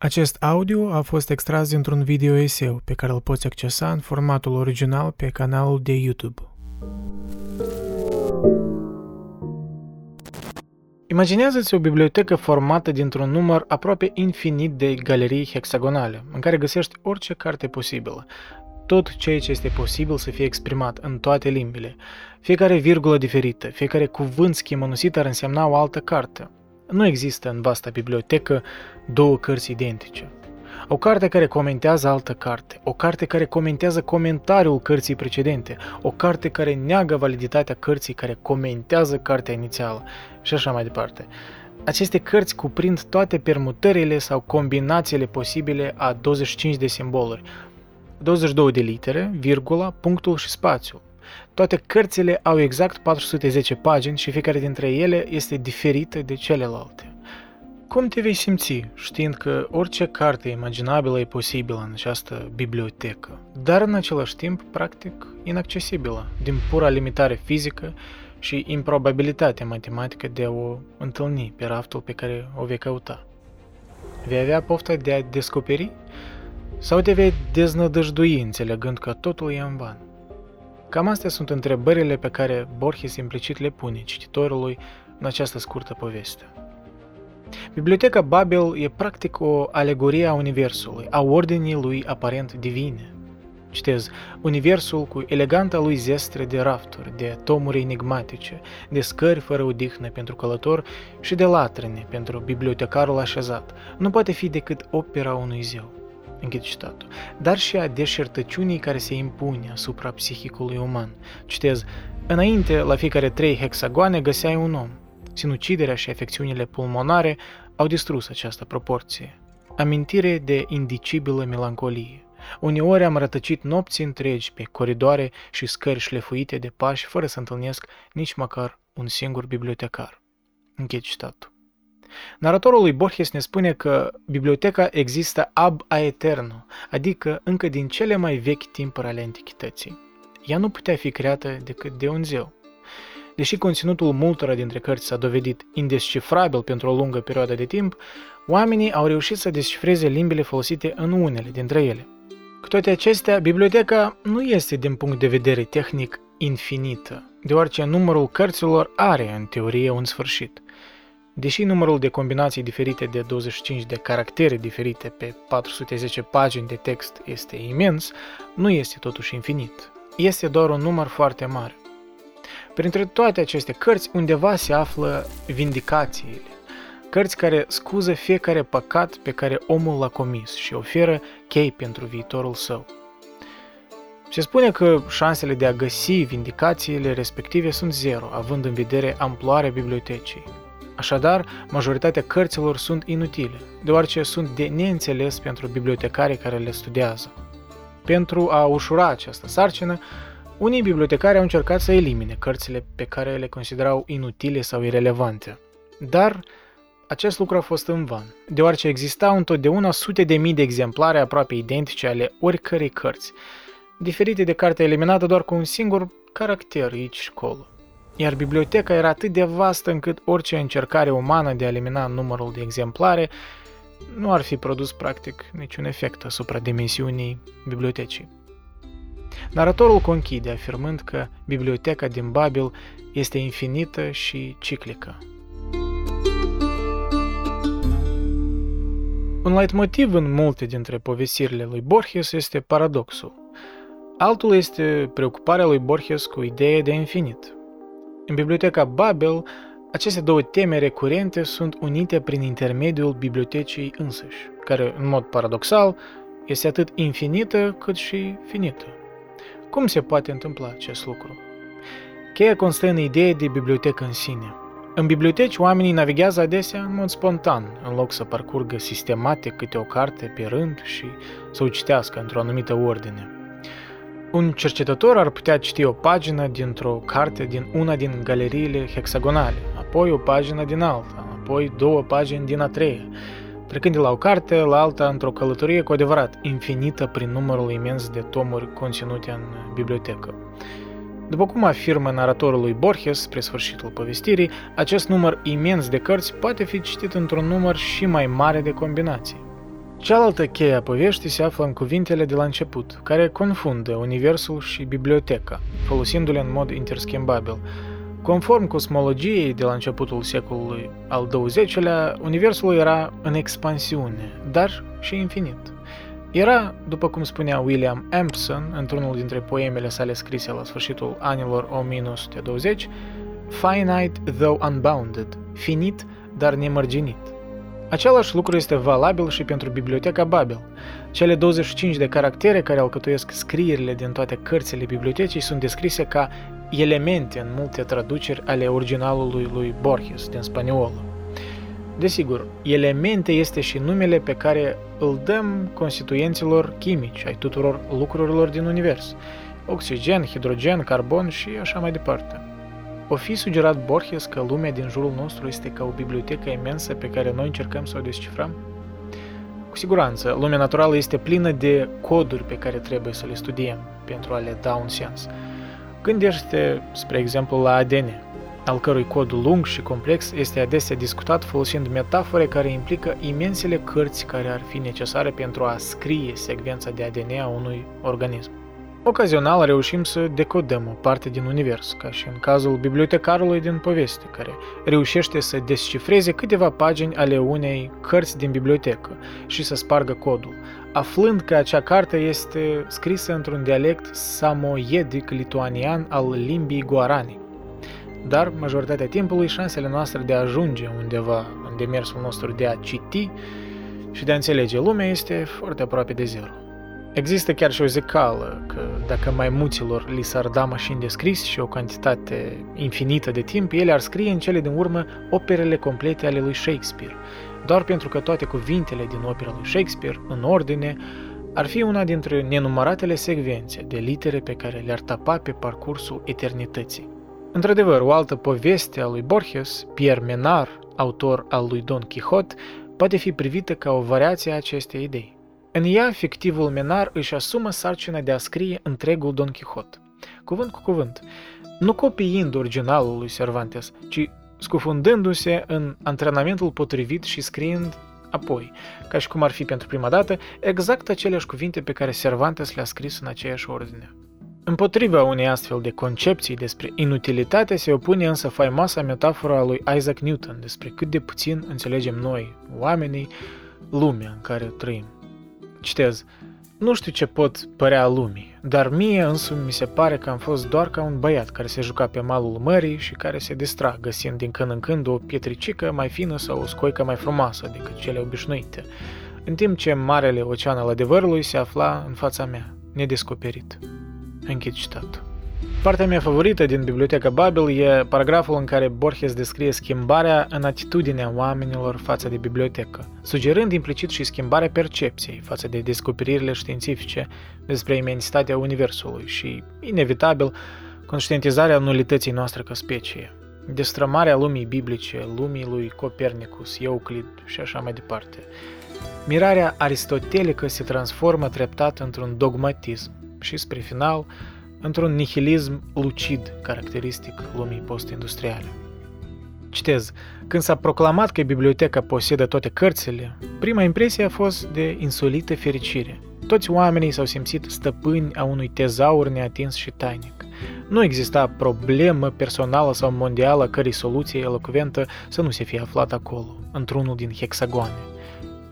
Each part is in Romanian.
Acest audio a fost extras dintr-un video eseu pe care îl poți accesa în formatul original pe canalul de YouTube. Imaginează-ți o bibliotecă formată dintr-un număr aproape infinit de galerii hexagonale, în care găsești orice carte posibilă, tot ceea ce este posibil să fie exprimat în toate limbile. Fiecare virgulă diferită, fiecare cuvânt schimănusit ar însemna o altă carte – nu există în vasta bibliotecă două cărți identice. O carte care comentează altă carte, o carte care comentează comentariul cărții precedente, o carte care neagă validitatea cărții care comentează cartea inițială și așa mai departe. Aceste cărți cuprind toate permutările sau combinațiile posibile a 25 de simboluri, 22 de litere, virgula, punctul și spațiul. Toate cărțile au exact 410 pagini și fiecare dintre ele este diferită de celelalte. Cum te vei simți știind că orice carte imaginabilă e posibilă în această bibliotecă, dar în același timp, practic, inaccesibilă, din pura limitare fizică și improbabilitatea matematică de a o întâlni pe raftul pe care o vei căuta? Vei avea pofta de a descoperi? Sau te vei deznădăjdui înțelegând că totul e în van? Cam astea sunt întrebările pe care Borges implicit le pune cititorului în această scurtă poveste. Biblioteca Babel e practic o alegorie a Universului, a ordinii lui aparent divine. Citez, Universul cu eleganta lui zestre de rafturi, de tomuri enigmatice, de scări fără odihnă pentru călător și de latrine pentru bibliotecarul așezat, nu poate fi decât opera unui zeu închid citatul, dar și a deșertăciunii care se impune asupra psihicului uman. Citez, înainte, la fiecare trei hexagoane găseai un om. Sinuciderea și afecțiunile pulmonare au distrus această proporție. Amintire de indicibilă melancolie. Uneori am rătăcit nopți întregi pe coridoare și scări șlefuite de pași fără să întâlnesc nici măcar un singur bibliotecar. Închid citatul. Naratorul lui Borges ne spune că biblioteca există ab aeterno, adică încă din cele mai vechi timpuri ale antichității. Ea nu putea fi creată decât de un zeu. Deși conținutul multora dintre cărți s-a dovedit indescifrabil pentru o lungă perioadă de timp, oamenii au reușit să descifreze limbile folosite în unele dintre ele. Cu toate acestea, biblioteca nu este din punct de vedere tehnic infinită, deoarece numărul cărților are, în teorie, un sfârșit – Deși numărul de combinații diferite de 25 de caractere diferite pe 410 pagini de text este imens, nu este totuși infinit. Este doar un număr foarte mare. Printre toate aceste cărți, undeva se află vindicațiile, cărți care scuză fiecare păcat pe care omul l-a comis și oferă chei pentru viitorul său. Se spune că șansele de a găsi vindicațiile respective sunt zero, având în vedere amploarea bibliotecii. Așadar, majoritatea cărților sunt inutile, deoarece sunt de neînțeles pentru bibliotecarii care le studiază. Pentru a ușura această sarcină, unii bibliotecari au încercat să elimine cărțile pe care le considerau inutile sau irelevante. Dar acest lucru a fost în van, deoarece existau întotdeauna sute de mii de exemplare aproape identice ale oricărei cărți, diferite de cartea eliminată doar cu un singur caracter aici și acolo iar biblioteca era atât de vastă încât orice încercare umană de a elimina numărul de exemplare nu ar fi produs practic niciun efect asupra dimensiunii bibliotecii. Naratorul conchide afirmând că biblioteca din Babil este infinită și ciclică. Un leitmotiv în multe dintre povestirile lui Borges este paradoxul. Altul este preocuparea lui Borges cu ideea de infinit, în biblioteca Babel, aceste două teme recurente sunt unite prin intermediul bibliotecii însăși, care, în mod paradoxal, este atât infinită cât și finită. Cum se poate întâmpla acest lucru? Cheia constă în ideea de bibliotecă în sine. În biblioteci, oamenii navighează adesea în mod spontan, în loc să parcurgă sistematic câte o carte pe rând și să o citească într-o anumită ordine. Un cercetător ar putea citi o pagină dintr-o carte din una din galeriile hexagonale, apoi o pagină din alta, apoi două pagini din a treia, trecând de la o carte la alta într-o călătorie cu adevărat infinită prin numărul imens de tomuri conținute în bibliotecă. După cum afirmă naratorul lui Borges spre sfârșitul povestirii, acest număr imens de cărți poate fi citit într-un număr și mai mare de combinații. Cealaltă cheie a poveștii se află în cuvintele de la început, care confundă universul și biblioteca, folosindu-le în mod interschimbabil. Conform cosmologiei de la începutul secolului al XX-lea, universul era în expansiune, dar și infinit. Era, după cum spunea William Ampson într-unul dintre poemele sale scrise la sfârșitul anilor 1920, finite though unbounded, finit, dar nemărginit. Același lucru este valabil și pentru Biblioteca Babel. Cele 25 de caractere care alcătuiesc scrierile din toate cărțile bibliotecii sunt descrise ca elemente în multe traduceri ale originalului lui Borges din spaniolă. Desigur, elemente este și numele pe care îl dăm constituenților chimici ai tuturor lucrurilor din univers. Oxigen, hidrogen, carbon și așa mai departe. O fi sugerat Borges că lumea din jurul nostru este ca o bibliotecă imensă pe care noi încercăm să o descifrăm? Cu siguranță, lumea naturală este plină de coduri pe care trebuie să le studiem pentru a le da un sens. Gândește, spre exemplu, la ADN, al cărui cod lung și complex este adesea discutat folosind metafore care implică imensele cărți care ar fi necesare pentru a scrie secvența de ADN a unui organism. Ocazional reușim să decodăm o parte din univers, ca și în cazul bibliotecarului din poveste, care reușește să descifreze câteva pagini ale unei cărți din bibliotecă și să spargă codul, aflând că acea carte este scrisă într-un dialect samoiedic lituanian al limbii guarani. Dar, majoritatea timpului, șansele noastre de a ajunge undeva în demersul nostru de a citi și de a înțelege lumea este foarte aproape de zero. Există chiar și o zicală că dacă maimuților li s-ar da mașini de scris și o cantitate infinită de timp, ele ar scrie în cele din urmă operele complete ale lui Shakespeare, doar pentru că toate cuvintele din opera lui Shakespeare, în ordine, ar fi una dintre nenumăratele secvențe de litere pe care le-ar tapa pe parcursul eternității. Într-adevăr, o altă poveste a lui Borges, Pierre Menard, autor al lui Don Quixote, poate fi privită ca o variație a acestei idei. În ea, fictivul Menar își asumă sarcina de a scrie întregul Don Quixote, cuvânt cu cuvânt, nu copiind originalul lui Cervantes, ci scufundându-se în antrenamentul potrivit și scriind apoi, ca și cum ar fi pentru prima dată, exact aceleași cuvinte pe care Cervantes le-a scris în aceeași ordine. Împotriva unei astfel de concepții despre inutilitate se opune însă faimoasa metafora a lui Isaac Newton despre cât de puțin înțelegem noi, oamenii, lumea în care trăim. Citez. Nu știu ce pot părea lumii, dar mie însumi mi se pare că am fost doar ca un băiat care se juca pe malul mării și care se distra, găsind din când în când o pietricică mai fină sau o scoică mai frumoasă decât cele obișnuite, în timp ce marele ocean al adevărului se afla în fața mea, nedescoperit. Închid citatul. Partea mea favorită din Biblioteca Babel e paragraful în care Borges descrie schimbarea în atitudinea oamenilor față de bibliotecă, sugerând implicit și schimbarea percepției față de descoperirile științifice despre imensitatea Universului și, inevitabil, conștientizarea nulității noastre ca specie, destrămarea lumii biblice, lumii lui Copernicus, Euclid și așa mai departe. Mirarea aristotelică se transformă treptat într-un dogmatism și, spre final, într-un nihilism lucid caracteristic lumii post-industriale. Citez, când s-a proclamat că biblioteca posedă toate cărțile, prima impresie a fost de insolită fericire. Toți oamenii s-au simțit stăpâni a unui tezaur neatins și tainic. Nu exista problemă personală sau mondială cărei soluție elocventă să nu se fie aflat acolo, într-unul din hexagoane.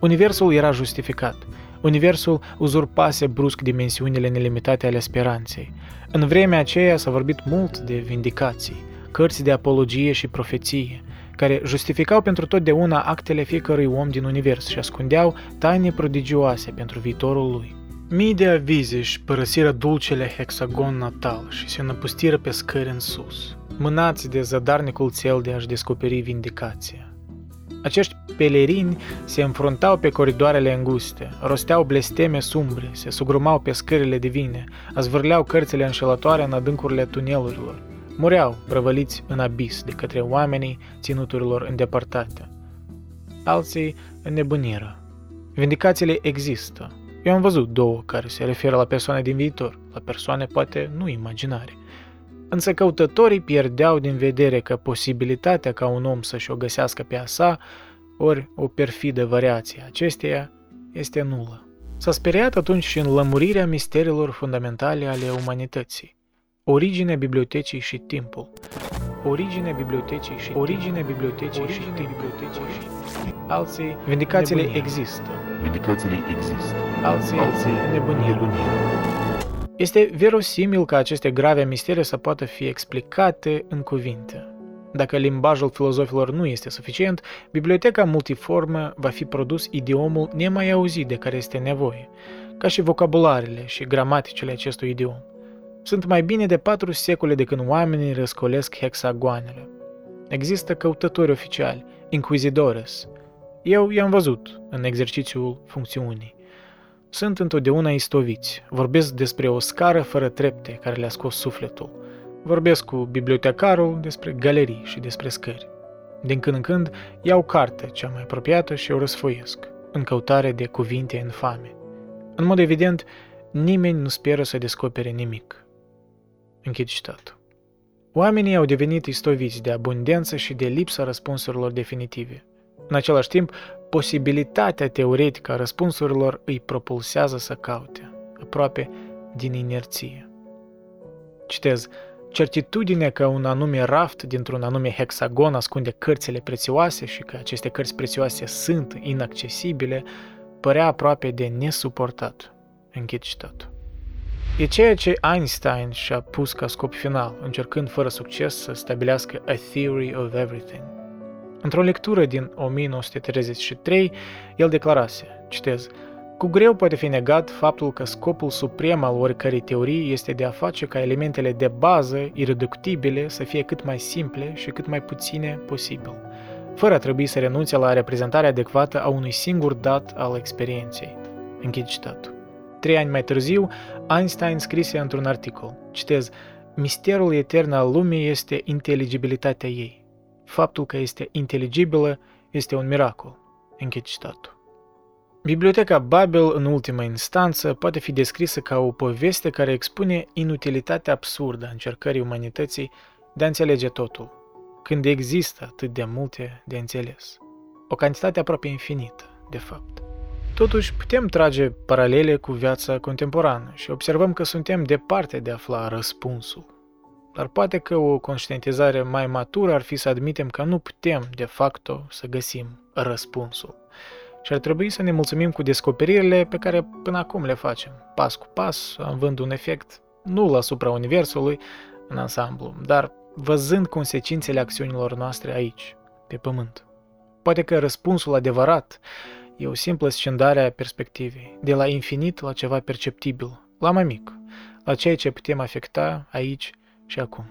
Universul era justificat – Universul uzurpase brusc dimensiunile nelimitate ale speranței. În vremea aceea s-a vorbit mult de vindicații, cărți de apologie și profeție, care justificau pentru totdeauna actele fiecărui om din univers și ascundeau taine prodigioase pentru viitorul lui. Mii de avize își părăsiră dulcele hexagon natal și se năpustiră pe scări în sus, mânați de zadarnicul cel de a-și descoperi vindicația. Acești pelerini se înfruntau pe coridoarele înguste, rosteau blesteme sumbre, se sugrumau pe scările divine, azvârleau cărțile înșelătoare în adâncurile tunelurilor, mureau prăvăliți în abis de către oamenii ținuturilor îndepărtate. Alții înnebuniră. Vindicațiile există. Eu am văzut două care se referă la persoane din viitor, la persoane poate nu imaginare. Însă căutătorii pierdeau din vedere că posibilitatea ca un om să-și o găsească pe a sa, ori o perfidă variație acesteia, este nulă. S-a speriat atunci și în lămurirea misterilor fundamentale ale umanității. Originea bibliotecii și timpul. Originea bibliotecii și originea bibliotecii și bibliotecii și alții vindicațiile nebunie. există. Vindicațiile există. Alții, alții nebunie. nebunie. Este verosimil ca aceste grave mistere să poată fi explicate în cuvinte. Dacă limbajul filozofilor nu este suficient, biblioteca multiformă va fi produs idiomul nemai auzit de care este nevoie, ca și vocabularele și gramaticele acestui idiom. Sunt mai bine de patru secole de când oamenii răscolesc hexagoanele. Există căutători oficiali, inquisitores. Eu i-am văzut în exercițiul funcțiunii. Sunt întotdeauna istoviți, vorbesc despre o scară fără trepte care le-a scos sufletul – Vorbesc cu bibliotecarul despre galerii și despre scări. Din când în când iau carte cea mai apropiată și o răsfoiesc, în căutare de cuvinte infame. În mod evident, nimeni nu speră să descopere nimic. Închid citatul. Oamenii au devenit istoviți de abundență și de lipsa răspunsurilor definitive. În același timp, posibilitatea teoretică a răspunsurilor îi propulsează să caute, aproape din inerție. Citez, certitudinea că un anume raft dintr-un anume hexagon ascunde cărțile prețioase și că aceste cărți prețioase sunt inaccesibile, părea aproape de nesuportat. Închid citatul. E ceea ce Einstein și-a pus ca scop final, încercând fără succes să stabilească a theory of everything. Într-o lectură din 1933, el declarase, citez, cu greu poate fi negat faptul că scopul suprem al oricărei teorii este de a face ca elementele de bază, ireductibile, să fie cât mai simple și cât mai puține posibil, fără a trebui să renunțe la reprezentarea adecvată a unui singur dat al experienței. Închid citatul. Trei ani mai târziu, Einstein scrise într-un articol, citez, Misterul etern al lumii este inteligibilitatea ei. Faptul că este inteligibilă este un miracol. Închid citatul. Biblioteca Babel, în ultima instanță, poate fi descrisă ca o poveste care expune inutilitatea absurdă a încercării umanității de a înțelege totul, când există atât de multe de înțeles. O cantitate aproape infinită, de fapt. Totuși, putem trage paralele cu viața contemporană și observăm că suntem departe de a afla răspunsul. Dar poate că o conștientizare mai matură ar fi să admitem că nu putem, de facto, să găsim răspunsul și ar trebui să ne mulțumim cu descoperirile pe care până acum le facem, pas cu pas, având un efect nul asupra Universului în ansamblu, dar văzând consecințele acțiunilor noastre aici, pe pământ. Poate că răspunsul adevărat e o simplă scindare a perspectivei, de la infinit la ceva perceptibil, la mai mic, la ceea ce putem afecta aici și acum.